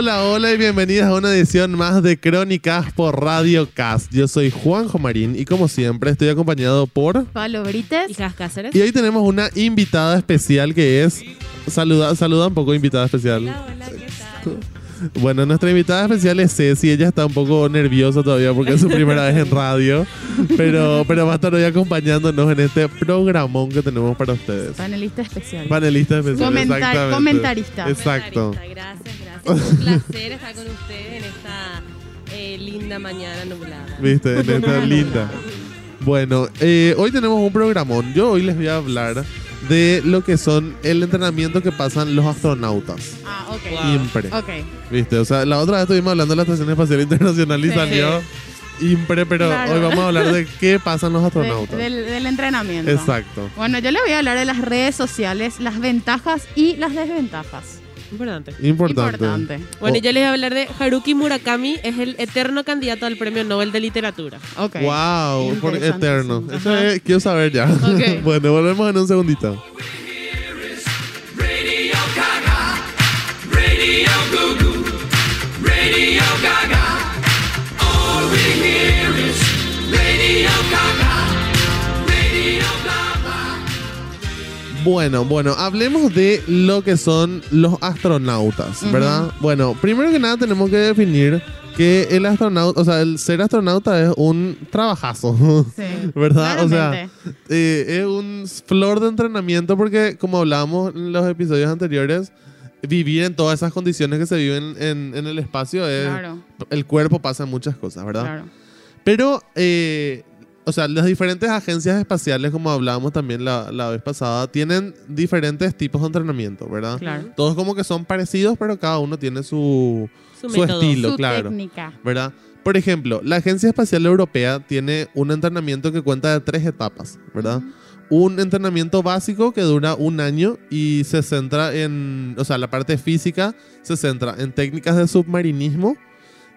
Hola, hola y bienvenidas a una edición más de Crónicas por Radio Cast. Yo soy Juanjo Marín y como siempre estoy acompañado por... Pablo Brites. Hijas Cáceres. Y hoy tenemos una invitada especial que es... Saluda, saluda un poco invitada especial. Hola, hola, ¿qué tal? Bueno, nuestra invitada especial es Ceci. Ella está un poco nerviosa todavía porque es su primera vez en radio. Pero, pero va a estar hoy acompañándonos en este programón que tenemos para ustedes. Panelista especial. Panelista especial. Comentar- exactamente. comentarista. Exacto. Comentarista, Gracias, gracias. Un placer estar con ustedes en esta eh, linda mañana nublada. ¿Viste? En esta linda. Bueno, eh, hoy tenemos un programón. Yo hoy les voy a hablar de lo que son el entrenamiento que pasan los astronautas. Ah, ok. Wow. Impre. Ok. ¿Viste? O sea, la otra vez estuvimos hablando de la Estación Espacial Internacional y Sí. salió impre, pero Claro. hoy vamos a hablar de qué pasan los De- astronautas. del, del entrenamiento. Exacto. Bueno, yo le voy a hablar de las redes sociales, las ventajas y las desventajas. Importante. Importante. Importante. Bueno, Oh. yo les voy a hablar de Haruki Murakami, es el eterno candidato al Premio Nobel de Literatura. Ok. Wow, por eterno. Eso es- quiero saber ya. Ok. bueno, volvemos en un segundito. Radio Gaga, Bueno, bueno, hablemos de lo que son los astronautas, ¿verdad? Bueno, primero que nada tenemos que definir que el astronauta, o sea, el ser astronauta es un trabajazo, Sí. ¿verdad? O sea, eh, es un flor de entrenamiento porque, como hablábamos en los episodios anteriores, vivir en todas esas condiciones que se viven en, en el espacio es... Claro, El cuerpo pasa muchas cosas, ¿verdad? claro. Pero, eh, o sea, las diferentes agencias espaciales, como hablábamos también la, la vez pasada, tienen diferentes tipos de entrenamiento, ¿verdad? Claro. Todos como que son parecidos, pero cada uno tiene su, Su, su estilo, Su claro. técnica. ¿Verdad? Por ejemplo, la Agencia Espacial Europea tiene un entrenamiento que cuenta de tres etapas, ¿verdad? Un entrenamiento básico que dura un año y se centra en, o sea, la parte física se centra en técnicas de submarinismo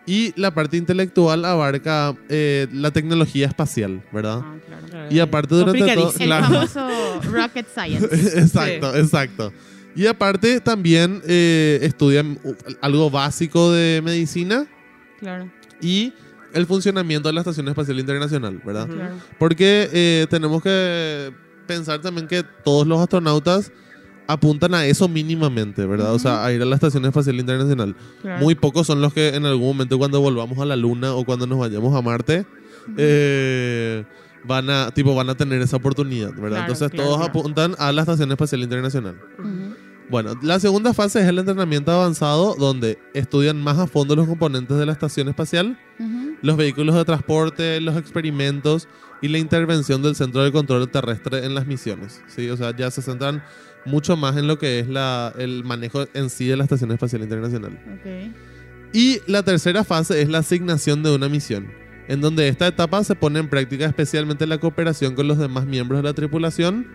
y la parte intelectual abarca eh, la tecnología espacial, ¿verdad? Ah, claro. Claro, Y aparte durante todo-. El Claro. famoso Rocket Science. exacto, exacto. Y aparte también eh, estudian algo básico de medicina Claro, y el funcionamiento de la Estación Espacial Internacional, ¿verdad? Claro. Porque eh, tenemos que pensar también que todos los astronautas apuntan a eso mínimamente, ¿verdad? O sea, a ir a la Estación Espacial Internacional. claro. Muy pocos son los que en algún momento cuando volvamos a la Luna o cuando nos vayamos a Marte, eh, van a, tipo, van a tener esa oportunidad, ¿verdad? Claro, Entonces claro, todos apuntan a la Estación Espacial Internacional. Bueno, la segunda fase es el entrenamiento avanzado, donde estudian más a fondo los componentes de la estación espacial, los vehículos de transporte, los experimentos y la intervención del centro de control terrestre en las misiones. ¿sí? O sea, ya se centran mucho más en lo que es la, el manejo en sí de la Estación Espacial Internacional. Ok. Y la tercera fase es la asignación de una misión, en donde esta etapa se pone en práctica especialmente la cooperación con los demás miembros de la tripulación,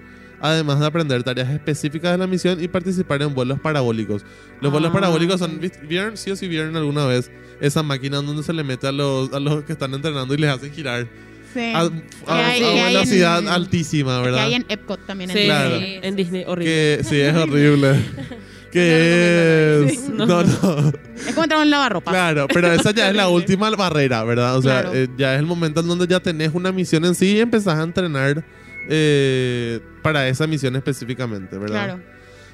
además de aprender tareas específicas de la misión y participar en vuelos parabólicos. Los vuelos Ah, parabólicos son. ¿vieron? Sí o sí vieron alguna vez esa máquina donde se le mete a los, a los que están entrenando y les hacen girar Sí. a, a- Que hay- a que hay velocidad en- altísima, Que ¿verdad? hay en Epcot también. Sí, en Claro. Disney. en Disney, horrible. Que sí, es horrible. que es... Sí. No, no. Es como entrar en un lavarropa. Claro, pero esa ya es la última barrera, ¿verdad? O sea, Claro. eh, ya es el momento en donde ya tenés una misión en sí y empezás a entrenar eh, para esa misión específicamente, ¿verdad? Claro.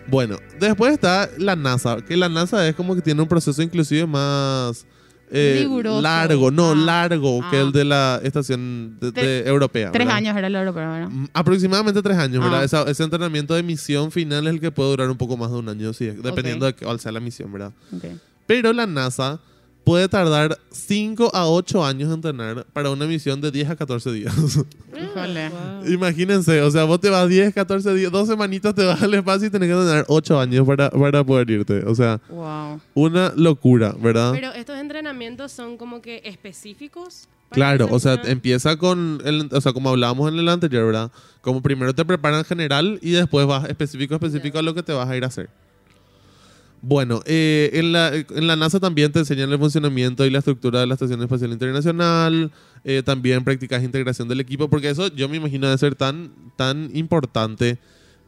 Bueno, después está la NASA, que la NASA es como que tiene un proceso inclusive más eh, largo, no, Ah. largo que Ah. el de la estación de- de Tre- europea. Tres ¿verdad? años era el europeo, ¿verdad? Mm, Aproximadamente tres años, ¿verdad? Ah. Esa- ese entrenamiento de misión final es el que puede durar un poco más de un año, sí, dependiendo de cuál sea la misión, ¿verdad? Pero la NASA puede tardar 5 a 8 años en entrenar para una misión de 10 a 14 días. Híjole. Wow. Imagínense, o sea, vos te vas 10, 14 días, dos semanitas te vas al espacio y tenés que entrenar 8 años para, para poder irte. O sea, Wow. una locura, ¿verdad? Pero estos entrenamientos son como que específicos. Claro, o sea, empieza con, el, o sea, como hablábamos en el anterior, ¿verdad? Como primero te preparan general y después vas específico, específico a lo que te vas a ir a hacer. Bueno, eh, en, la, en la NASA también te enseñan el funcionamiento y la estructura de la Estación Espacial Internacional. eh, también practicas integración del equipo, porque eso yo me imagino de ser tan, tan importante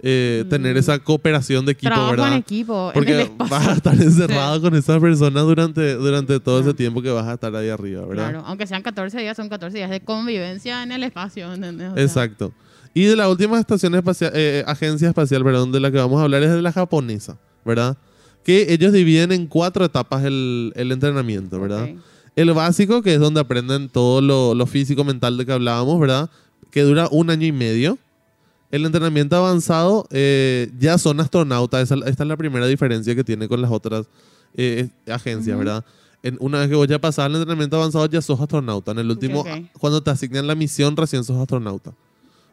eh, tener esa cooperación de equipo, Trabajo ¿verdad? en equipo, Porque vas a estar encerrado con esa persona durante, durante todo ese tiempo que vas a estar ahí arriba, ¿verdad? Claro, aunque sean 14 días, son 14 días de convivencia en el espacio, ¿entendés? O sea, Exacto. Y de la última estación espacial, eh, agencia espacial, perdón, de la que vamos a hablar es de la japonesa, ¿verdad? Que ellos dividen en cuatro etapas el, el entrenamiento, ¿verdad? El básico, que es donde aprenden todo lo, lo físico mental de que hablábamos, ¿verdad? Que dura un año y medio. El entrenamiento avanzado eh, ya son astronautas. Esa- esta es la primera diferencia que tiene con las otras eh, agencias. ¿verdad? En, una vez que vos ya pasás el entrenamiento avanzado, ya sos astronauta. En el último, cuando te asignan la misión, recién sos astronauta.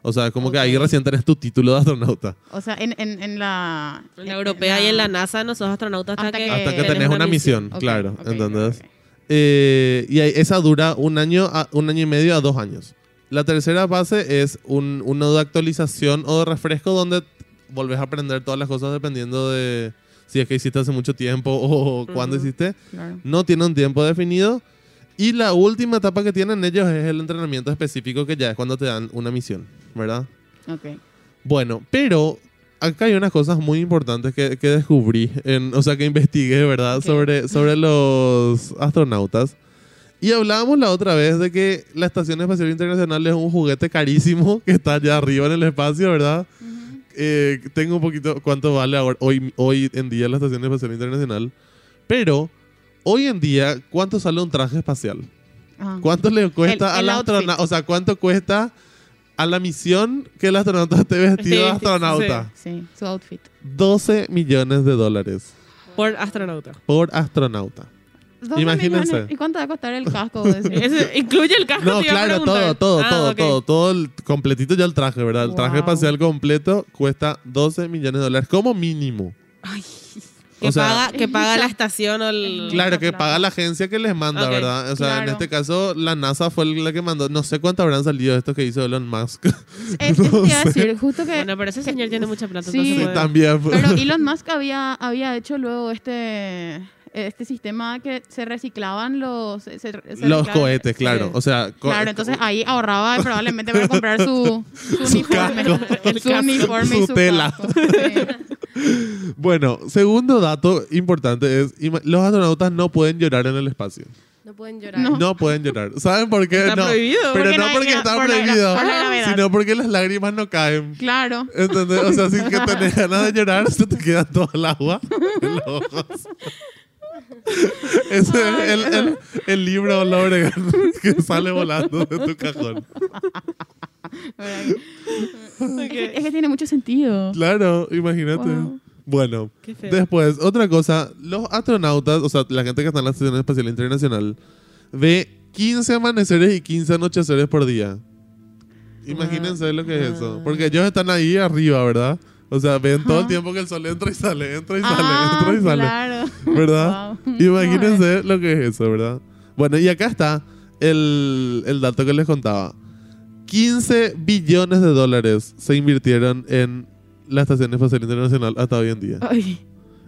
O sea, como que ahí recién tenés tu título de astronauta. O sea, en, en, en la... En la europea y en la NASA no sos astronauta hasta, Hasta que, que- Hasta que tenés una misión, Ok, claro. ok, ¿Entendés? Eh, y ahí- esa dura un año, a, un año y medio a dos años. La tercera fase es un, una de actualización o de refresco donde volvés a aprender todas las cosas dependiendo de si es que hiciste hace mucho tiempo o cuándo Ujú. hiciste. Claro. No tiene un tiempo definido. Y la última etapa que tienen ellos es el entrenamiento específico que ya es cuando te dan una misión, ¿verdad? Ok. Bueno, pero acá hay unas cosas muy importantes que, que descubrí, en, o sea, que investigué, ¿verdad? Ok. Sobre, sobre los astronautas. Y hablábamos la otra vez de que la Estación Espacial Internacional es un juguete carísimo que está allá arriba en el espacio, ¿verdad? Eh, tengo un poquito cuánto vale ahora, hoy, hoy en día la Estación Espacial Internacional. Pero hoy en día, ¿cuánto sale un traje espacial? Ah. ¿Cuánto le cuesta al astronauta? O sea, ¿cuánto cuesta a la misión que el astronauta esté vestido de Sí, astronauta? Sí, su outfit. 12 millones de dólares Por astronauta. por astronauta. 12 Imagínense. millones. ¿Y cuánto va a costar el casco? Incluye el casco. No, claro, todo, todo, Ah, todo, todo, todo el completito ya el traje, ¿verdad? El traje espacial completo cuesta 12 millones de dólares como mínimo. Que, O sea, paga, que paga la estación o el... Claro, que paga la agencia que les manda, ¿verdad? O sea, en este caso, la NASA fue la que mandó. No sé cuánto habrán salido estos que hizo Elon Musk. Es, eso te iba a decir, justo que... Bueno, pero ese señor tiene mucha plata. Sí. entonces Sí, puede- también. Pero Elon Musk había, había hecho luego este este sistema que se reciclaban los se- se Los reciclaban- cohetes, sí. claro. O sea, co- Claro, entonces ahí ahorraba probablemente para comprar su, su uniforme, casco. su uniforme y Su su tela. casco. Sí. Bueno, segundo dato importante es, los astronautas no pueden llorar en el espacio. No pueden llorar. No. No pueden llorar. ¿Saben por qué? Está no. prohibido. Pero Porque no porque está por la gra- prohibido, por la gravedad. sino porque las lágrimas no caen. Claro. ¿Entendés? O sea, si que tenés ganas de llorar, se te queda todo el agua en los ojos. Ese es el, el, el libro Lobregan que sale volando de tu cajón. Es, que, es que tiene mucho sentido. Claro, imagínate. Wow. Bueno, Qué feo. después, otra cosa, los astronautas, o sea, la gente que está en la Estación Espacial Internacional, ve 15 amaneceres y 15 anocheceres por día. Imagínense lo que es eso. Porque ellos están ahí arriba, ¿verdad? O sea, ven todo el tiempo que el sol entra y sale, entra y sale, Ah, entra y sale. claro. ¿Verdad? Wow. Imagínense lo que es eso, ¿verdad? Bueno, y acá está el, el dato que les contaba. 15 billones de dólares se invirtieron en la Estación Espacial Internacional hasta hoy en día. Ay,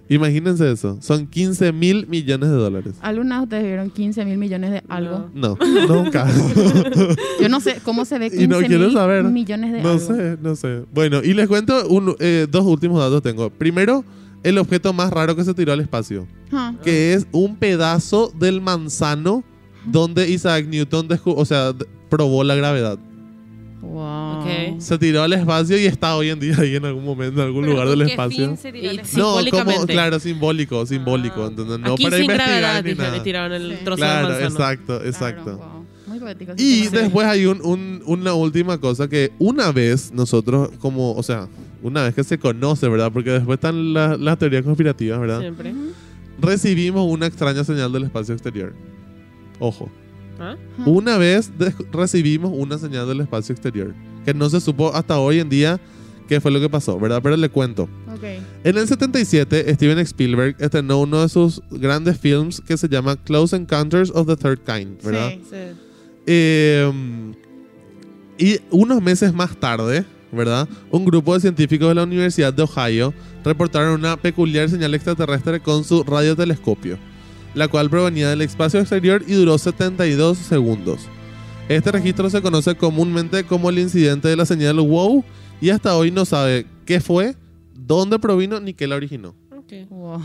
Imagínense eso. Son 15 mil millones de dólares. algunas de ustedes vieron 15 mil millones de algo. No, nunca. Yo no sé cómo se ve Y no 15 quiero mil saber. millones de no algo. sé, no sé. Bueno, y les cuento un- eh, dos últimos datos tengo. Primero, el objeto más raro que se tiró al espacio. Que es un pedazo del manzano donde Isaac Newton o sea, probó la gravedad. Wow. Ok. Se tiró al espacio y está hoy en día ahí en algún momento, en algún Pero lugar ¿con del qué espacio. fin se tiró al No, espacio? como, Simbólicamente. claro, simbólico, simbólico, Ah. ¿entendés? No Aquí para sin investigar gravedad ni dije, nada. le tiraron el Sí. trozo Claro, de manzano. exacto, exacto. Claro, wow. Muy poético. Y sistema. después hay un, un- una última cosa que una vez nosotros, como, o sea, una vez que se conoce, ¿verdad? Porque después están la- las teorías conspirativas, ¿verdad? Siempre. Recibimos una extraña señal del espacio exterior. Ojo. ¿Ah? Una vez recibimos una señal del espacio exterior, que no se supo hasta hoy en día qué fue lo que pasó, ¿verdad? Pero le cuento. Ok. En el 77, Steven Spielberg estrenó uno de sus grandes films que se llama Close Encounters of the Third Kind, ¿verdad? Sí. Sí. Eh, y unos meses más tarde, ¿verdad? Un grupo de científicos de la Universidad de Ohio reportaron una peculiar señal extraterrestre con su radiotelescopio, la cual provenía del espacio exterior y duró 72 segundos. Este registro se conoce comúnmente como el incidente de la señal WOW y hasta hoy no sabe qué fue, dónde provino ni qué la originó. Ok, Wow.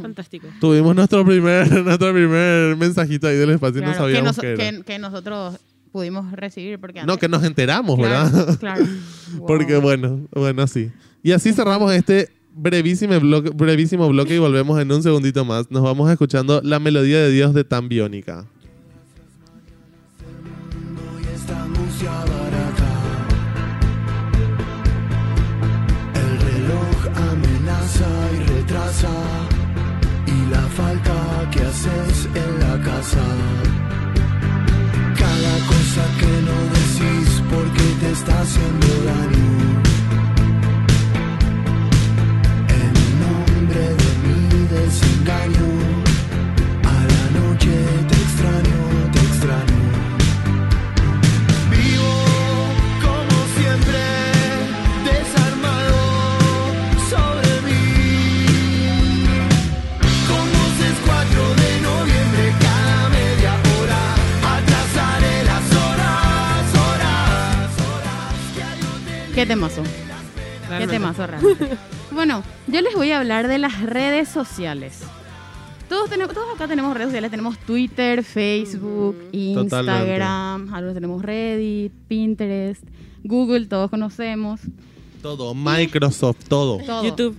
Fantástico. Tuvimos nuestro primer, nuestro primer mensajito ahí del espacio y no que, sabíamos nos- qué era. que- que nosotros pudimos recibir porque No, que nos enteramos, Claro, ¿verdad? Claro. Porque bueno, bueno, sí. Y así cerramos este brevísimo bloque, brevísimo bloque y volvemos en un segundito más. Nos vamos escuchando la melodía de Dios de Tan Biónica. El reloj amenaza y retrasa. Y la falta que haces en la casa. Cada cosa que no decís porque te está haciendo daño. Desengaño. A la noche te extraño, te extraño. Vivo como siempre, desarmado sobre mí. Con voces 4 de noviembre, cada media hora, atrasaré las horas, horas, horas que hay. Qué temazo. Qué temazo. bueno, yo les voy a hablar de las redes sociales. Todos, tenemos, todos acá tenemos redes sociales, tenemos Twitter, Facebook, Instagram, algunos tenemos Reddit, Pinterest, Google, todos conocemos. Todo, Microsoft, todo. Todo, YouTube,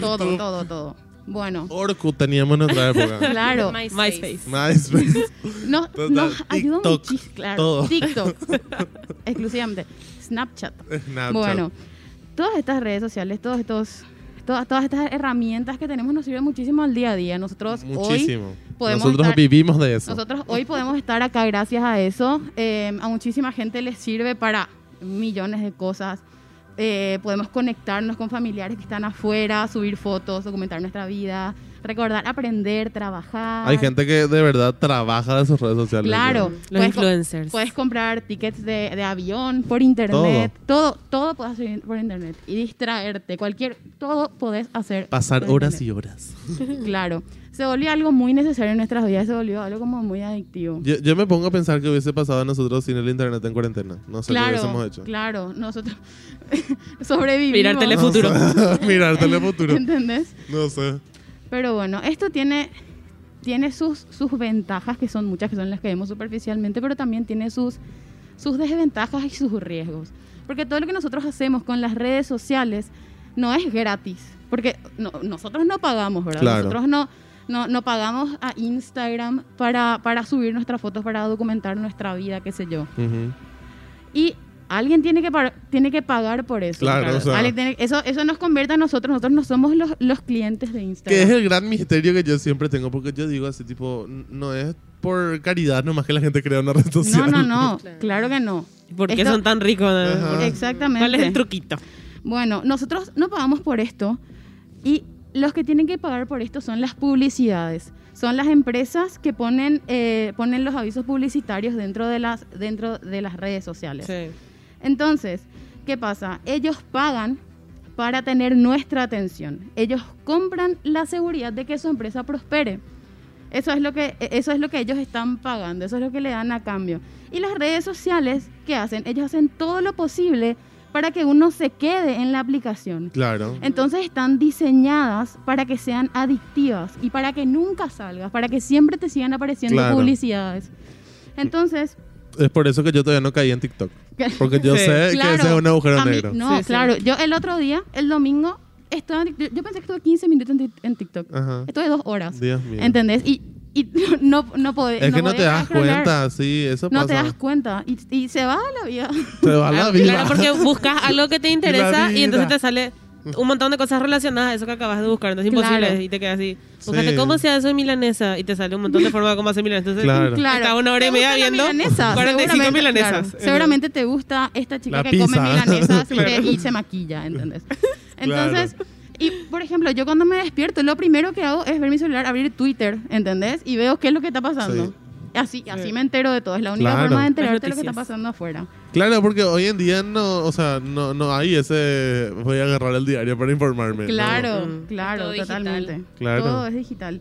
todo, todo, todo. Bueno, Orkut teníamos en otra época. claro, MySpace. MySpace. nos, Total, nos TikTok, muchísimo, claro, todo. TikTok, exclusivamente, Snapchat. Snapchat. Bueno, todas estas redes sociales, todos estos, todas, todas estas herramientas que tenemos nos sirven muchísimo al día a día. Nosotros hoy podemos Nosotros estar- vivimos de eso. nosotros hoy podemos estar acá gracias a eso. Eh, a muchísima gente les sirve para millones de cosas. Eh, podemos conectarnos con familiares que están afuera, subir fotos, documentar nuestra vida, recordar, aprender, trabajar. Hay gente que de verdad trabaja de sus redes sociales. Claro. Los Puedes co- influencers. Puedes comprar tickets de, de avión por internet. Todo. todo, puedes hacer por internet. Y distraerte. Cualquier, todo podés hacer. Pasar horas internet. y horas. Claro. Se volvió algo muy necesario en nuestras vidas. Se volvió algo como muy adictivo. Yo, yo me pongo a pensar que hubiese pasado a nosotros sin el internet en cuarentena. No sé qué claro, hubiésemos hecho. claro. Nosotros sobrevivimos. Mirar Telefuturo. Mirar Telefuturo. ¿Entendés? No sé. Pero bueno, esto tiene, tiene sus, sus ventajas, que son muchas, que son las que vemos superficialmente, pero también tiene sus, sus desventajas y sus riesgos. Porque todo lo que nosotros hacemos con las redes sociales no es gratis. Porque no- nosotros no pagamos, ¿verdad? Claro. Nosotros no, no, no pagamos a Instagram para, para subir nuestras fotos, para documentar nuestra vida, qué sé yo. Y alguien tiene que, tiene que pagar por eso. Claro, o sea- Alguien tiene- eso, eso nos convierte a nosotros, nosotros no somos los, los clientes de Instagram. Que es el gran misterio que yo siempre tengo, porque yo digo así, tipo, no es por caridad nomás que la gente crea una red No, social. no, no, Claro. claro que no. ¿Por qué Esto- son tan ricos? Ajá. Exactamente. ¿Cuál es el truquito? Bueno, nosotros no pagamos por esto y los que tienen que pagar por esto son las publicidades. Son las empresas que ponen, eh, ponen los avisos publicitarios dentro de, las, dentro de las redes sociales. Sí. Entonces, ¿qué pasa? Ellos pagan para tener nuestra atención. Ellos compran la seguridad de que su empresa prospere. Eso es lo que eso es lo que ellos están pagando, eso es lo que le dan a cambio. Y las redes sociales, ¿qué hacen? Ellos hacen todo lo posible para que uno se quede en la aplicación. Claro. Entonces están diseñadas para que sean adictivas y para que nunca salgas, para que siempre te sigan apareciendo Claro. publicidades. Entonces, Es por eso que yo todavía no caí en TikTok. Porque yo Sí. sé que Claro, ese es un agujero mí- negro. No, Sí, sí. claro. Yo el otro día, el domingo, estaba en Tik- yo pensé que estuve 15 minutos en, Tik- en TikTok. Ajá. Estuve dos horas. Dios mío. ¿Entendés? Y, y no, no podés. Es que no te das cuenta, sí, eso No pasa. te das cuenta. Y, y se va la vida. Se va la Ah, vida. Claro, porque buscas algo que te interesa y entonces te sale un montón de cosas relacionadas a eso que acabas de buscar. Entonces es imposible Claro. y te quedas así. Búscate Sí. cómo se hace milanesa y te sale un montón de formas de cómo hacer milanesa. Entonces, Claro. Claro. Está una hora y media viendo milanesa, 45 seguramente, milanesas. claro. seguramente te gusta esta chica La que pizza. come milanesas y, Claro. te- y se maquilla, ¿entendés? Entonces, y por ejemplo, yo cuando me despierto, lo primero que hago es ver mi celular, abrir Twitter, ¿entendés? Y veo qué es lo que está pasando. Sí. Así, así me entero de todo. Es la única Claro. forma de enterarte de lo que está pasando afuera. Claro, porque hoy en día no, o sea, no, no hay ese voy a agarrar el diario para informarme. Claro, claro, Todo digital. totalmente. Claro. Todo es digital.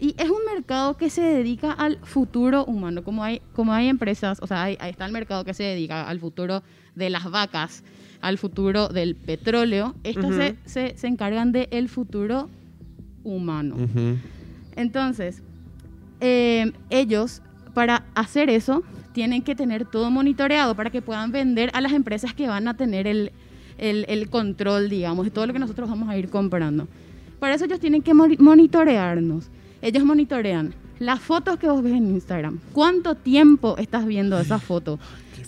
Y es un mercado que se dedica al futuro humano. Como hay, como hay empresas, o sea, hay- ahí está el mercado que se dedica al futuro de las vacas, al futuro del petróleo. Estos Ujú. se, se, se encargan del futuro humano. Entonces, eh, ellos, para hacer eso, tienen que tener todo monitoreado para que puedan vender a las empresas que van a tener el, el- el control, digamos, de todo lo que nosotros vamos a ir comprando. Para eso ellos tienen que moni- monitorearnos. Ellos monitorean las fotos que vos ves en Instagram. ¿Cuánto tiempo estás viendo esa foto?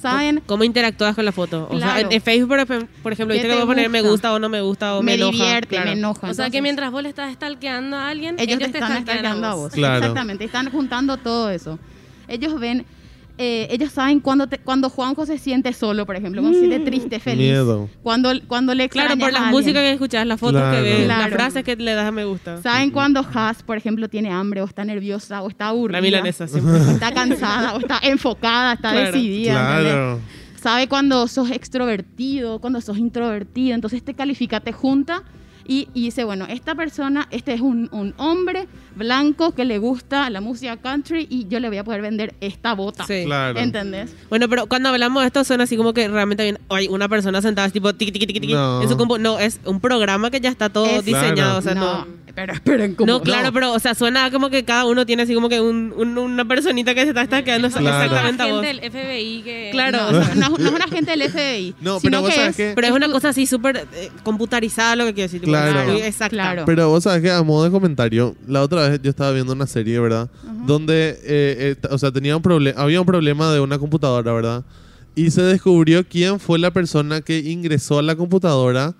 ¿Saben? ¿Cómo interactúas con la foto? O Claro. en, en Facebook, por, ejem- por ejemplo, ¿Qué viste que te puedo poner me gusta? o no me gusta o me, Me enoja. divierte, me enoja. O sea, que mientras vos le estás stalkeando a alguien, ellos, te están stalkean stalkeando a vos. Claro. Exactamente, están juntando todo eso. Ellos ven, eh, ellos saben cuando, te- cuando Juanjo se siente solo, por ejemplo, cuando se siente triste, feliz. Miedo. Cuando, cuando le Claro, por extrañas las a alguien. músicas que escuchas, las fotos Claro. que ves, las Claro. frases que le das a me gusta. Saben cuando Has, por ejemplo, tiene hambre o está nerviosa o está aburrida. La milanesa siempre. está cansada o está enfocada, está Claro. decidida. Claro. Sabe cuando sos extrovertido, cuando sos introvertido. Entonces te califica, te junta y, y dice, bueno, esta persona, este es un, un hombre blanco que le gusta la música country y yo le voy a poder vender esta bota. Sí. Claro. ¿Entendés? Bueno, pero cuando hablamos de esto suena así como que realmente bien, hay una persona sentada tipo tiqui tiqui tiqui No. en su compu- no, es un programa que ya está todo Es- diseñado, Claro. o sea, no. no, pero esperen, ¿cómo? No, claro, pero o sea, suena como que cada uno tiene así como que un, un- una personita que se está stalkeando Claro. exactamente a gente vos. del FBI que... Claro. No, no, no, no es un agente del FBI. No, sino pero vos que sabes es- que- Pero es una cosa así súper eh, computarizada lo que quiero decir. tipo, Claro. muy exacta. Claro. Pero vos sabés que a modo de comentario, la otra vez yo estaba viendo una serie, ¿verdad? Donde, eh, eh, t- o sea, tenía un problema, había un problema de una computadora, ¿verdad? Y se descubrió quién fue la persona que ingresó a la computadora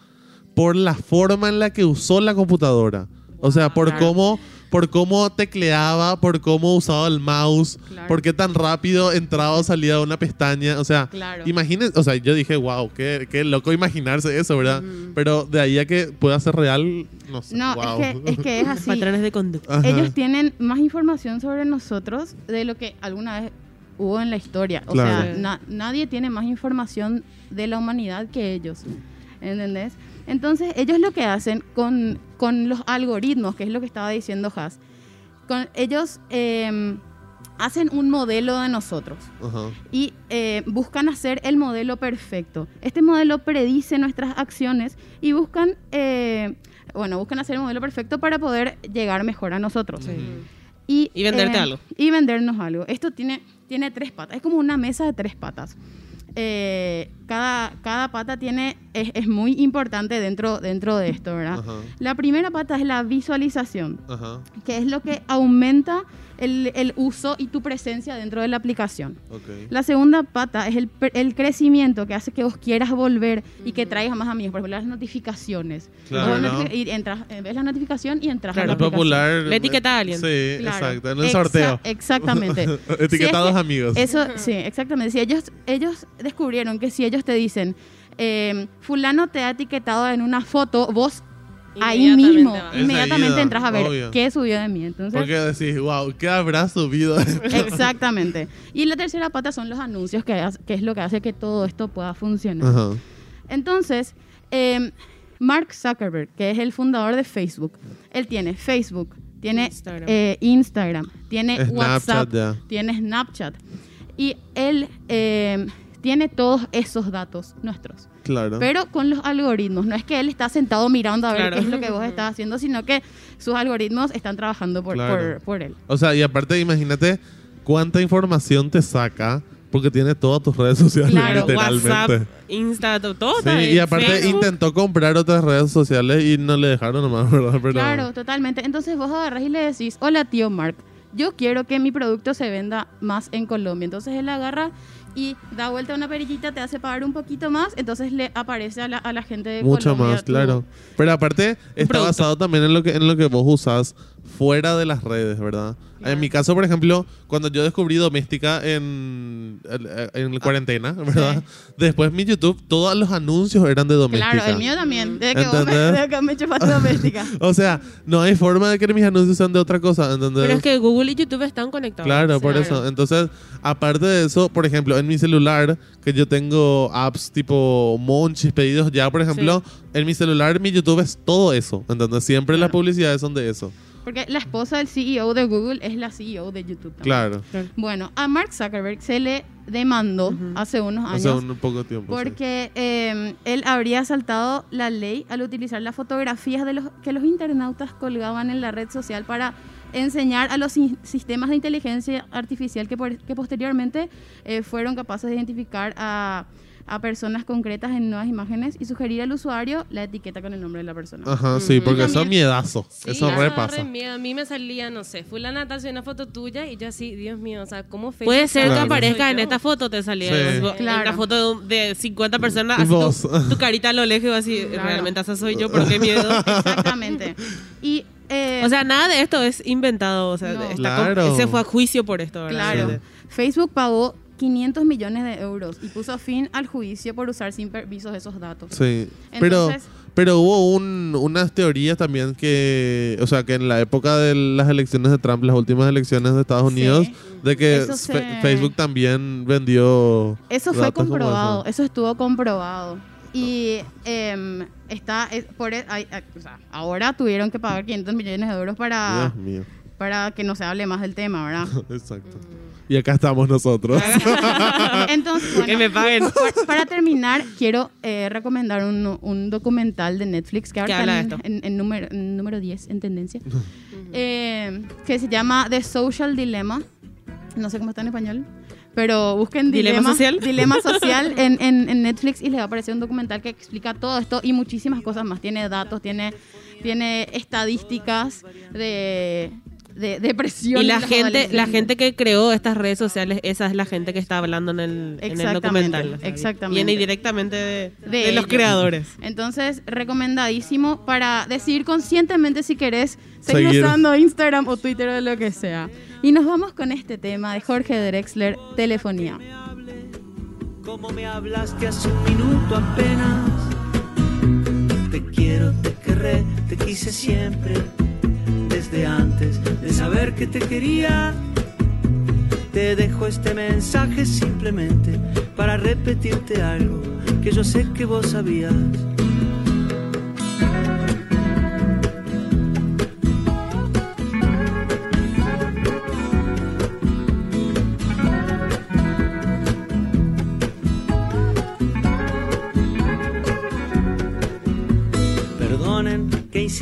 por la forma en la que usó la computadora. O sea, por Claro. cómo por cómo tecleaba, por cómo usaba el mouse, Claro. por qué tan rápido entraba o salía de una pestaña. O sea, Claro. imagínense, o sea, yo dije, wow, qué, qué loco imaginarse eso, ¿verdad? Pero de ahí a que pueda ser real, no sé. No, wow. es, que, es que es así. Patrones de conducta. Ajá. Ellos tienen más información sobre nosotros de lo que alguna vez hubo en la historia. O Claro. sea, na- nadie tiene más información de la humanidad que ellos. ¿Entendés? Entonces, ellos lo que hacen con, con los algoritmos, que es lo que estaba diciendo Has, con, ellos eh, hacen un modelo de nosotros Ajá. y eh, buscan hacer el modelo perfecto. Este modelo predice nuestras acciones y buscan, eh, bueno, buscan hacer el modelo perfecto para poder llegar mejor a nosotros. Y, Y venderte eh, algo. Y vendernos algo. Esto tiene, tiene tres patas. Es como una mesa de tres patas. Eh, cada, cada pata tiene, es, es muy importante dentro, dentro de esto, ¿verdad? Ajá. La primera pata es la visualización Ajá. que es lo que aumenta el, el uso y tu presencia dentro de la aplicación. La segunda pata es el, el crecimiento que hace que vos quieras volver y que traigas más amigos. Por ejemplo, las notificaciones. Claro, Vos ¿no? notifi- y entras, eh, ves la notificación y entras Claro. a la Es popular. Le etiqueta a alguien. Sí, Claro. exacto. En el Exa- sorteo. Exactamente. Etiqueta Si es que- amigos. Eso, sí, exactamente. Si ellos, ellos descubrieron que si ellos te dicen, eh, fulano te ha etiquetado en una foto, vos ahí mismo, inmediatamente entras a ver obvio. qué subió de mí. Entonces, Porque decís, wow, ¿qué habrá subido? Exactamente. Y la tercera pata son los anuncios, que, es lo que hace que todo esto pueda funcionar. Entonces, eh, Mark Zuckerberg, que es el fundador de Facebook, él tiene Facebook, tiene Instagram. eh, Instagram, tiene Snapchat, WhatsApp, tiene Snapchat. Y él eh, tiene todos esos datos nuestros. Claro. Pero con los algoritmos. No es que él está sentado mirando a ver Claro. qué es lo que vos estás haciendo, sino que sus algoritmos están trabajando por, Claro. por, por él. O sea, y aparte, imagínate cuánta información te saca porque tiene todas tus redes sociales, Claro, literalmente. WhatsApp, Insta, to- todo. está Sí, y aparte Facebook. intentó comprar otras redes sociales y no le dejaron nomás, ¿verdad? Pero, Claro, totalmente. Entonces vos agarras y le decís, hola tío Mark, yo quiero que mi producto se venda más en Colombia. Entonces él agarra y da vuelta una perillita, te hace pagar un poquito más, entonces le aparece a la, a la gente de Mucho Colombia. más, tu- claro. Pero aparte, está producto. basado también en lo que en lo que vos usás fuera de las redes, ¿verdad? En mi caso, por ejemplo, cuando yo descubrí Doméstica en, en la cuarentena, ¿verdad? Después mi YouTube, todos los anuncios eran de Doméstica. Claro, el mío también. Desde que, vos me, que me chupaste doméstica. O sea, no hay forma de que mis anuncios sean de otra cosa, ¿entendés? Pero es que Google y YouTube están conectados. Claro, por Claro. eso. Entonces, aparte de eso, por ejemplo, en mi celular, que yo tengo apps tipo Monchis, pedidos ya, por ejemplo, en mi celular, mi YouTube es todo eso. ¿Entendés? Siempre las publicidades son de eso. Porque la esposa del CEO de Google es la CEO de YouTube. también. Claro. Bueno, a Mark Zuckerberg se le demandó hace unos años Hace un poco tiempo. sí. porque eh, él habría saltado la ley al utilizar las fotografías de los que los internautas colgaban en la red social para enseñar a los si- sistemas de inteligencia artificial que, por- que posteriormente eh, fueron capaces de identificar a, a personas concretas en nuevas imágenes y sugerir al usuario la etiqueta con el nombre de la persona. Ajá, sí, porque eso es miedazo. Sí, eso repasa. re miedo. A mí me salía, no sé, fulana tal, soy una foto tuya y yo así, Dios mío, o sea, ¿cómo Facebook Puede ser sabe que Claro. aparezca en esta foto, te salía Sí. Claro. una foto de, de 50 personas, así tu, vos. tu carita a lo lejos, así, Claro. realmente esa soy yo, pero qué miedo. Exactamente. Y, eh, O sea, nada de esto es inventado, o sea, No. está con- Claro. se fue a juicio por esto, ¿verdad? Claro. Facebook pagó 500 millones de euros y puso fin al juicio por usar sin permisos esos datos. Sí. Pero, Entonces- pero hubo un- unas teorías también que, o sea, que en la época de las elecciones de Trump, las últimas elecciones de Estados Sí. Unidos, de que se- Facebook también vendió. Eso fue comprobado, eso. eso estuvo comprobado. Y em, está, es- por, e- hay- o sea, ahora tuvieron que pagar 500 millones de euros para, para que no se hable más del tema, ¿verdad? Exacto. Y acá estamos nosotros. Entonces, Que me paguen. para, para terminar, quiero eh, recomendar un, un documental de Netflix que ahora habla está en, esto? en- en número, en número 10 en tendencia, eh, que se llama The Social Dilemma. No sé cómo está en español. Pero busquen ¿Dilema dilema, social? dilema social en, en- en Netflix y les va a aparecer un documental que explica todo esto y muchísimas cosas más. Tiene datos, tiene, tiene estadísticas de, de depresión. Y la gente, la gente que creó estas redes sociales, esa es la gente que está hablando en el, en el Exactamente, documental. exactamente. Viene directamente de, De de los creadores. Entonces, recomendadísimo para decidir conscientemente si querés seguir, Seguir. usando Instagram o Twitter o lo que sea. Y nos vamos con este tema de Jorge Drexler, Telefonía. Como me hablaste hace un minuto apenas. Te quiero, te querré, te quise siempre. Desde antes de saber que te quería. Te dejo este mensaje simplemente para repetirte algo que yo sé que vos sabías.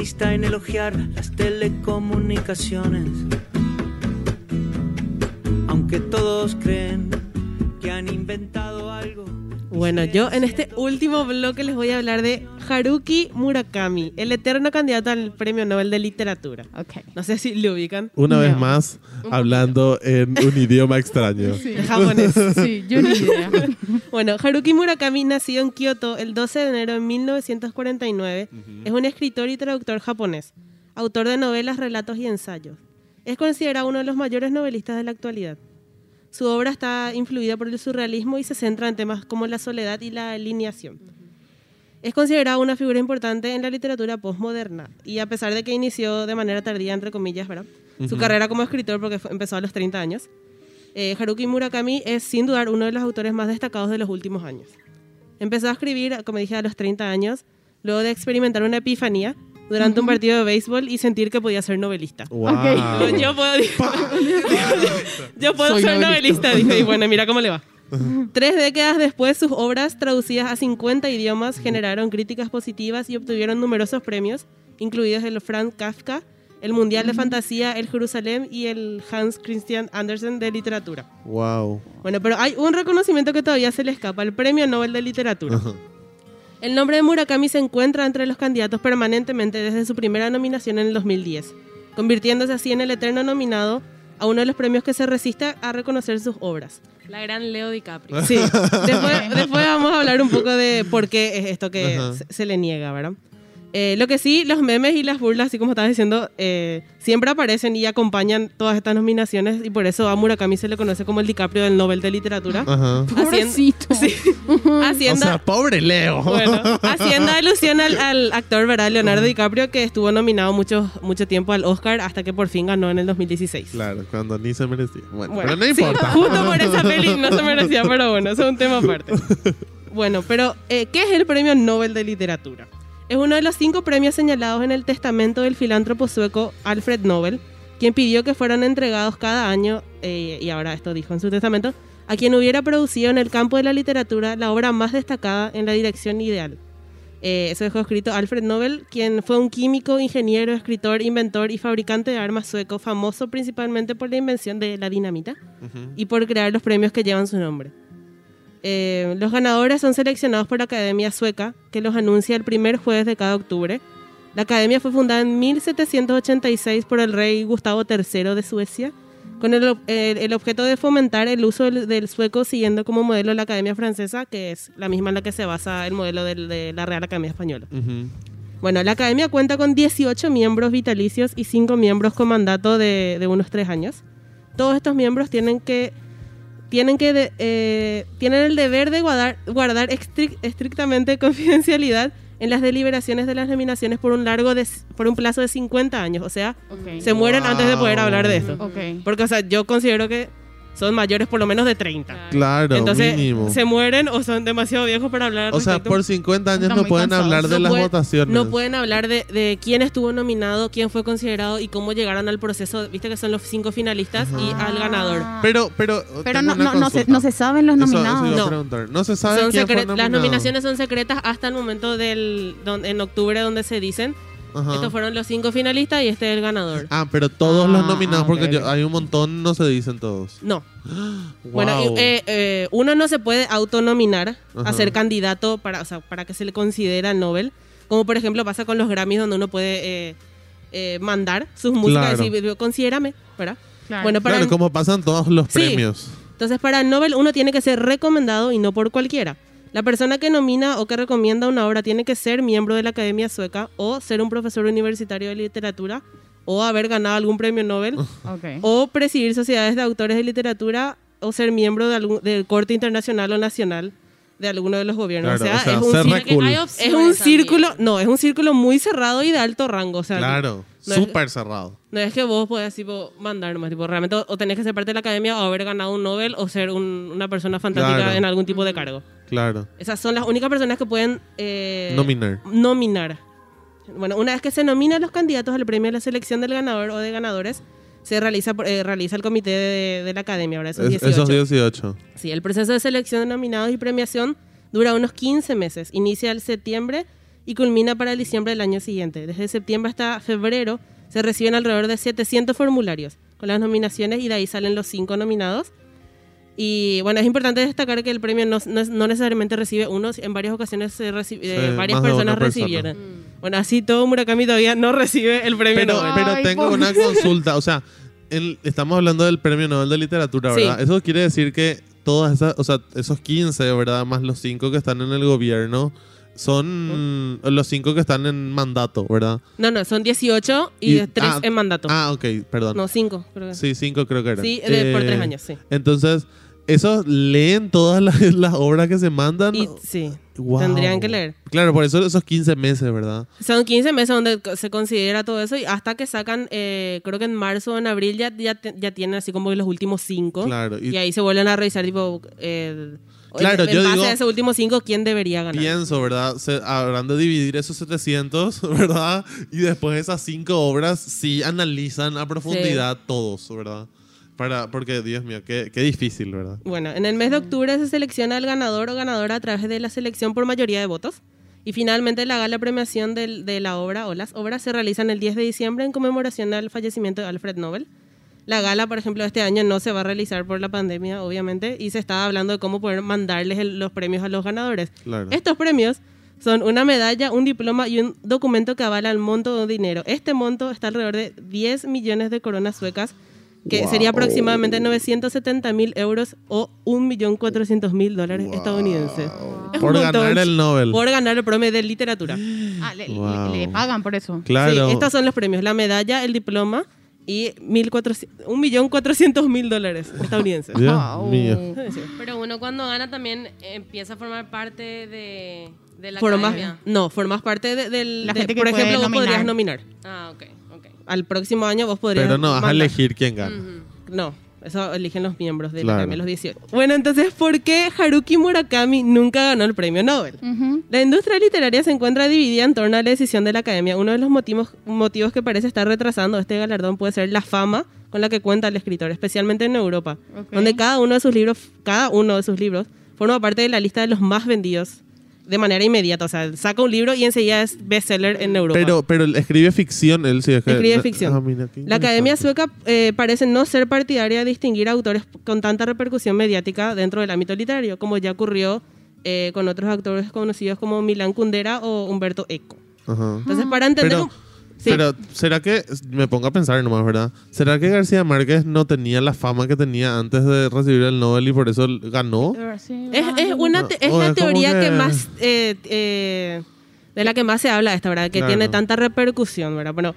En elogiar las telecomunicaciones. Aunque todos creen que han inventado algo. Bueno, yo en este último bloque les voy a hablar de Haruki Murakami, el eterno candidato al Premio Nobel de Literatura. Ok. No sé si lo ubican. Una vez No. más, hablando en un idioma extraño. En japonés. Sí, yo ni idea. Bueno, Haruki Murakami nació en Kioto el 12 de enero de 1949. Es un escritor y traductor japonés, autor de novelas, relatos y ensayos. Es considerado uno de los mayores novelistas de la actualidad. Su obra está influida por el surrealismo y se centra en temas como la soledad y la alineación. Es considerado una figura importante en la literatura postmoderna y a pesar de que inició de manera tardía, entre comillas, ¿verdad? su carrera como escritor porque fue- empezó a los 30 años, eh, Haruki Murakami es sin dudar uno de los autores más destacados de los últimos años. Empezó a escribir, como dije, a los 30 años, luego de experimentar una epifanía durante un partido de béisbol y sentir que podía ser novelista. Wow. Yo puedo, yo puedo ser novelista. novelista, dije, y bueno, mira cómo le va. Tres décadas después, sus obras, traducidas a 50 idiomas, generaron críticas positivas y obtuvieron numerosos premios, incluidos el Franz Kafka, el Mundial de Fantasía, el Jerusalén y el Hans Christian Andersen de Literatura. Wow. Bueno, pero hay un reconocimiento que todavía se le escapa, el Premio Nobel de Literatura. El nombre de Murakami se encuentra entre los candidatos permanentemente desde su primera nominación en el 2010, convirtiéndose así en el eterno nominado a uno de los premios que se resiste a reconocer sus obras. La gran Leo DiCaprio. Sí, después, después vamos a hablar un poco de por qué es esto que se le niega, ¿verdad? Eh, lo que sí, los memes y las burlas, así como estabas diciendo, eh, siempre aparecen y acompañan todas estas nominaciones y por eso a Murakami se le conoce como el DiCaprio del Nobel de Literatura. Ajá. Pobrecito. O Haciendo, sea, pobre Leo. bueno, haciendo alusión al, al actor, ¿verdad? Leonardo DiCaprio, que estuvo nominado mucho, mucho tiempo al Oscar hasta que por fin ganó en el 2016. Claro, cuando ni se merecía. Bueno, Bueno, pero no sí, importa. justo por esa peli no se merecía, pero bueno, eso es un tema aparte. Bueno, pero eh, ¿qué es el Premio Nobel de Literatura? Es uno de los cinco premios señalados en el testamento del filántropo sueco Alfred Nobel, quien pidió que fueran entregados cada año, eh, y ahora esto dijo en su testamento, a quien hubiera producido en el campo de la literatura la obra más destacada en la dirección ideal. Eh, eso dejó escrito Alfred Nobel, quien fue un químico, ingeniero, escritor, inventor y fabricante de armas sueco, famoso principalmente por la invención de la dinamita y por crear los premios que llevan su nombre. Eh, los ganadores son seleccionados por la Academia Sueca, que los anuncia el primer jueves de cada octubre. La Academia fue fundada en 1786 por el rey Gustavo III de Suecia, con el, el- el objeto de fomentar el uso del, del sueco siguiendo como modelo la Academia Francesa, que es la misma en la que se basa el modelo del- de la Real Academia Española. Ujú. Bueno, la academia cuenta con 18 miembros vitalicios y 5 miembros con mandato de, de unos 3 años. Todos estos miembros tienen que tienen que eh, tienen el deber de guardar, guardar estric- estrictamente confidencialidad en las deliberaciones de las nominaciones por un largo de, por un plazo de 50 años, o sea, se mueren antes de poder hablar de esto. Porque o sea, yo considero que son mayores por lo menos de 30. Claro, Entonces, mínimo. se mueren o son demasiado viejos para hablar O sea, respecto. por 50 años no pueden cansados. hablar de No las votaciones. No pueden hablar de, de quién estuvo nominado, quién fue considerado y cómo llegaron al proceso. Viste que son los cinco finalistas y al ganador. Pero, pero, Pero no, no, no, se, no se saben los Eso- eso nominados. No. se sabe Son quién fue secre- las nominado. nominaciones son secretas hasta el momento del don- en octubre donde se dicen. Ajá. Estos fueron los cinco finalistas y este es el ganador. Ah, pero todos los Ah, nominados, ah, porque yo- hay un montón, no se dicen todos. No. Bueno, eh, eh, uno no se puede autonominar Ajá. a ser candidato para, o sea, para que se le considera el Nobel. Como por ejemplo pasa con los Grammys, donde uno puede eh, eh, mandar sus músicas Claro. y decir, considérame, ¿verdad? Claro. Bueno, para claro, como pasan todos los Sí. premios. Entonces, para el Nobel uno tiene que ser recomendado y no por cualquiera. La persona que nomina o que recomienda una obra tiene que ser miembro de la Academia Sueca o ser un profesor universitario de literatura o haber ganado algún premio Nobel o presidir sociedades de autores de literatura o ser miembro de algún, del corte internacional o nacional de alguno de los gobiernos. Claro, o sea, o sea, es un. Hay es un también. círculo, no, es un círculo muy cerrado y de alto rango. O sea, Claro, no es- súper cerrado. no es que vos podés tipo, mandar más, tipo, realmente o tenés que ser parte de la academia o haber ganado un Nobel o ser un- una persona fantástica Claro. en algún tipo de cargo. Claro. Esas son las únicas personas que pueden eh, Nominar. nominar. Bueno, una vez que se nominan los candidatos al premio a la selección del ganador o de ganadores, se realiza, eh, realiza el comité de, de la academia, ahora esos Es- 18. esos 18. Sí, el proceso de selección de nominados y premiación dura unos 15 meses. Inicia el septiembre y culmina para el diciembre del año siguiente. Desde septiembre hasta febrero se reciben alrededor de 700 formularios con las nominaciones y de ahí salen los cinco nominados. Y bueno, es importante destacar que el premio no, no es- no necesariamente recibe uno, en varias ocasiones se reci- eh, varias personas persona. recibieron. Bueno, así todo Murakami todavía no recibe el premio Pero, Nobel. pero Ay, tengo una consulta. O sea, el- estamos hablando del premio Nobel de Literatura, Sí. ¿verdad? Eso quiere decir que todas esas, o sea, esos 15, ¿verdad? Más los 5 que están en el gobierno, son los 5 que están en mandato, ¿verdad? No, no, son 18 y, Y- 3 ah, en mandato. Ah, ok, perdón. no, 5, creo que. Sí, 5 creo que eran. Sí, de- por Eh, 3 años, sí. Entonces, ¿esos leen todas las, las obras que se mandan? Y, sí, Wow. tendrían que leer. Claro, por eso esos 15 meses, ¿verdad? Son 15 meses donde se considera todo eso y hasta que sacan, eh, creo que en marzo o en abril ya, ya, ya tienen así como los últimos 5. Claro, y- Y, ahí se vuelven a revisar, tipo, eh, Claro, en, yo base digo- a esos últimos 5, ¿quién debería ganar? Pienso, ¿verdad? Se, habrán de dividir esos 700, ¿verdad? Y después esas 5 obras sí analizan a profundidad todos, ¿verdad? Para, porque, Dios mío, qué, qué difícil, ¿verdad? Bueno, en el mes de octubre se selecciona al ganador o ganadora a través de la selección por mayoría de votos. Y finalmente la gala premiación del- de la obra o las obras se realizan el 10 de diciembre en conmemoración al fallecimiento de Alfred Nobel. La gala, por ejemplo, este año no se va a realizar por la pandemia, obviamente, y se estaba hablando de cómo poder mandarles el- los premios a los ganadores. Claro. Estos premios son una medalla, un diploma y un documento que avala el monto de dinero. Este monto está alrededor de 10 millones de coronas suecas, que sería aproximadamente 970 mil euros o 1.400.000 dólares estadounidenses. Es Por ganar el Nobel. Por ganar el premio de literatura. Ah, le, le- Wow. le pagan por eso. Claro. Sí, estos son los premios, la medalla, el diploma y 1.400 1.400.000 dólares estadounidenses. Wow. Pero uno cuando gana también empieza a formar parte de, de la Formas, academia. no, formas parte de-. La de- gente que por ejemplo, vos podrías nominar. Ah, ok, ok. Al próximo año vos podrías... Pero no vas a elegir quién gana. No, Eso eligen los miembros de Claro. la academia, los 18. Bueno, entonces, ¿por qué Haruki Murakami nunca ganó el premio Nobel? Ujú. La industria literaria se encuentra dividida en torno a la decisión de la academia. Uno de los motivos, motivos que parece estar retrasando este galardón puede ser la fama con la que cuenta el escritor, especialmente en Europa, Ok. donde cada uno de sus libros, cada uno de sus libros forma parte de la lista de los más vendidos de manera inmediata. O sea, saca un libro y enseguida es bestseller en Europa. Pero, pero él escribe ficción, él sí es que- Escribe ficción. Ah, mira, La Academia. Sueca eh, parece no ser partidaria de distinguir autores con tanta repercusión mediática dentro del ámbito literario, como ya ocurrió eh, con otros autores conocidos como Milan Kundera o Humberto Eco. Ajá. Entonces, para entender... Pero, Sí. pero, ¿será que, me pongo a pensar nomás, ¿verdad? ¿Será que García Márquez no tenía la fama que tenía antes de recibir el Nobel y por eso ganó? Sí, es, ah, es una te- es O la teoría que, que- más... eh, eh, de la que más se habla esta, ¿verdad? Que Claro. tiene tanta repercusión, ¿verdad? Bueno,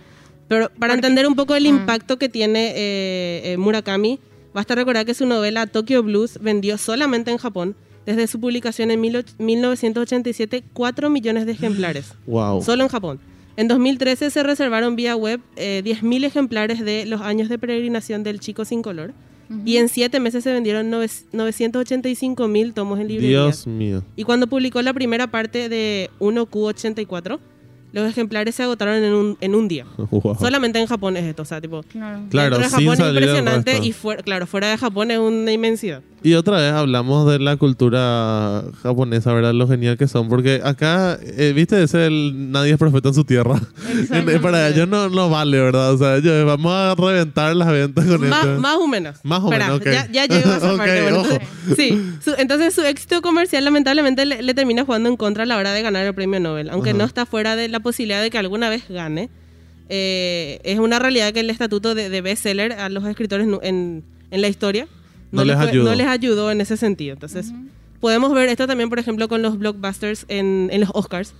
pero para entender un poco el Ah. impacto que tiene eh, eh, Murakami, basta recordar que su novela Tokyo Blues vendió solamente en Japón, desde su publicación en mil och- 1987, 4 millones de ejemplares. Wow. Solo en Japón. En 2013 se reservaron vía web eh, 10.000 ejemplares de Los años de peregrinación del chico sin color. Y en 7 meses se vendieron nove- 985.000 tomos en librerías. Dios mío. Y cuando publicó la primera parte de 1Q84, los ejemplares se agotaron en un, en un día. Wow. Solamente en Japón es esto, o sea, tipo... Claro. Claro, de sin Japón es impresionante y fuera, claro, fuera de Japón es una inmensidad. Y otra vez hablamos de la cultura japonesa, ¿verdad? Lo genial que son. Porque acá, eh, ¿viste? Ese el nadie es profeta en su tierra. Exacto. Para ellos no, no vale, ¿verdad? O sea, ellos vamos a reventar las ventas con Más, esto. más o menos. Más o Espera, menos, ok. Ya, ya llego a esa Ok, parte. bueno, ojo. entonces, sí, su- entonces su éxito comercial lamentablemente le, le termina jugando en contra a la hora de ganar el premio Nobel. Aunque Ajá. no está fuera de la posibilidad de que alguna vez gane. eh, es una realidad que el estatuto de, de bestseller a los escritores en, en la historia No les fue- ayudó. no les ayudó en ese sentido. Entonces, podemos ver esto también, por ejemplo, con los blockbusters en, en los Oscars.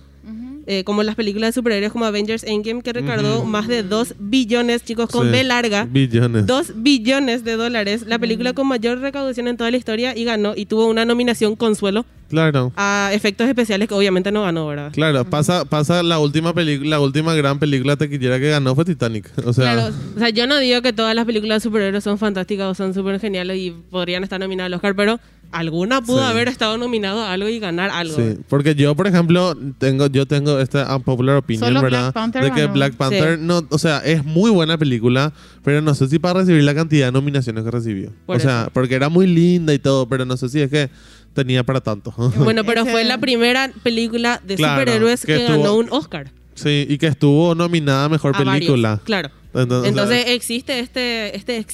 Eh, como las películas de superhéroes como Avengers Endgame, que recaudó más de 2 billones, chicos, con Sí. B larga. Billones. 2 billones de dólares, la película con mayor recaudación en toda la historia y ganó y tuvo una nominación consuelo Claro. a efectos especiales que obviamente no ganó, ¿verdad? Claro, pasa, pasa la última película, la última gran película taquillera que ganó fue Titanic. O sea, Claro, o sea, yo no digo que todas las películas de superhéroes son fantásticas o son súper geniales y podrían estar nominadas al Oscar, pero alguna pudo Sí. haber estado nominado a algo y ganar algo. Sí, porque yo, por ejemplo, tengo, yo tengo esta unpopular opinion, Solo ¿verdad? Black Panther de que ganó. Black Panther Sí. no, o sea, es muy buena película, pero no sé si para recibir la cantidad de nominaciones que recibió. Por o sea, eso. porque era muy linda y todo, pero no sé si es que tenía para tanto. Bueno, pero Ese- fue la primera película de Claro, superhéroes que que, estuvo- ganó un Oscar. sí, y que estuvo nominada a mejor a varios, película. claro. Entonces, Entonces existe este, este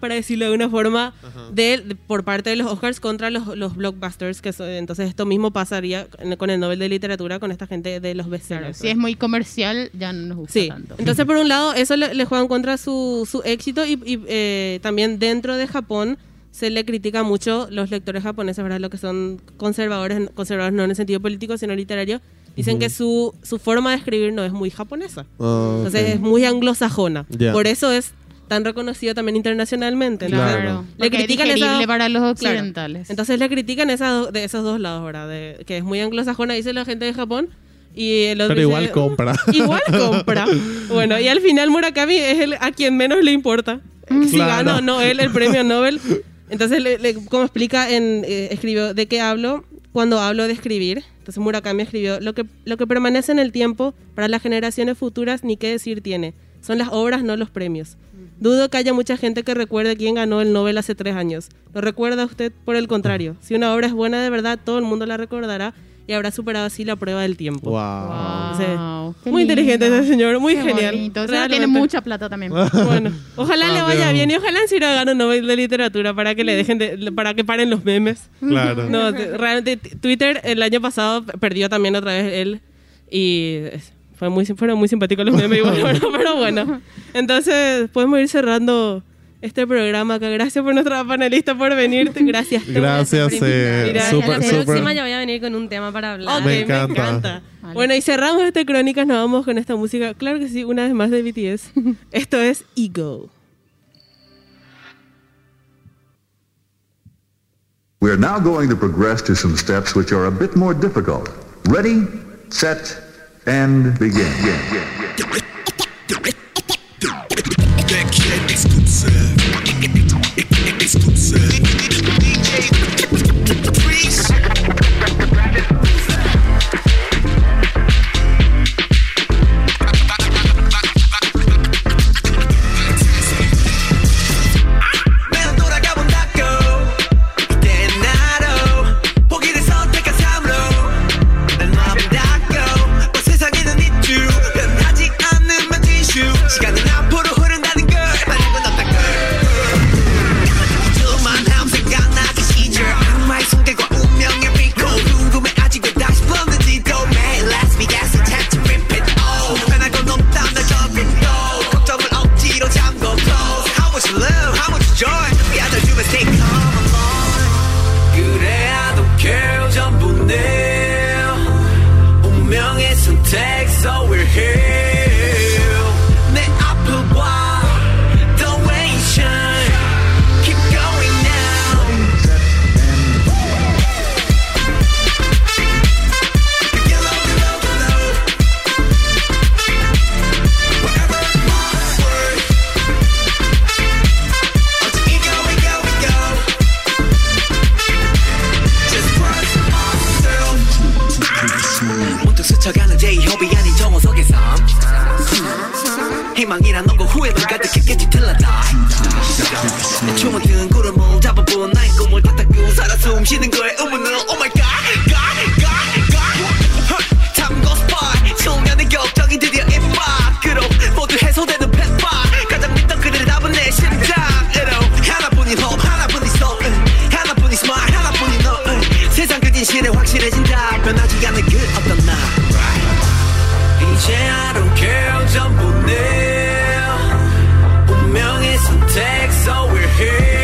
para decirlo de una forma, de, de- por parte de los Oscars contra los, los blockbusters. que son- Entonces esto mismo pasaría con- el Nobel de Literatura, con esta gente de los bestsellers. Si es muy comercial, ya no nos gusta Sí, tanto. entonces por un lado eso le, le juega en contra su, su éxito y, y, eh, también dentro de Japón se le critica mucho los lectores japoneses, ¿verdad? Lo que son conservadores, conservadores no en el sentido político, sino literario. Dicen que su, su forma de escribir no es muy japonesa. ah, Entonces es muy anglosajona. Ya. Por eso es tan reconocido también internacionalmente. Entonces, Claro. Le Porque es critican digerible esa- para los Claro. occidentales. Entonces le critican esa do- de esos dos lados, ¿verdad? De, que es muy anglosajona, dice la gente de Japón. Y el otro Pero dice, igual compra. Igual compra. Bueno, y al final Murakami es el a quien menos le importa. Si Claro. gana o no él el premio Nobel. Entonces, le- le- como explica, en, eh, escribió, ¿de qué hablo? Cuando hablo de escribir. Entonces Murakami escribió, lo que, lo que permanece en el tiempo para las generaciones futuras ni qué decir tiene. Son las obras, no los premios. Dudo que haya mucha gente que recuerde quién ganó el Nobel hace tres años. ¿Lo recuerda usted? Por el contrario. Si una obra es buena de verdad, todo el mundo la recordará y habrá superado así la prueba del tiempo. Wow. Wow, qué Muy inteligente lindo. ese señor, muy Qué genial. O sea, tiene mucha plata también. Bueno, ojalá le Ah, vaya pero- bien y ojalá en serio gane un Nobel de literatura para que le dejen de, para que paren los memes. Claro. No, te- realmente Twitter el año pasado perdió también otra vez él y fue muy fueron muy simpáticos los memes igual, pero, pero bueno. Entonces, podemos ir cerrando este programa acá. Gracias por nuestra panelista por venir. Gracias. Gracias, eh, Mira, la próxima ya voy a venir con un tema para hablar. Ok, Me me encanta. encanta. Vale. Bueno, y cerramos este Crónicas, nos vamos con esta música. Claro que sí, una vez más de BTS. Esto es Ego. We are now going to progress to some steps which are a bit more difficult. Ready, set, and begin. Exclusive. Exclusive. 시간의 그 어떤 날 right. 이제 I don't care 전부 내 운명의 선택 so we're here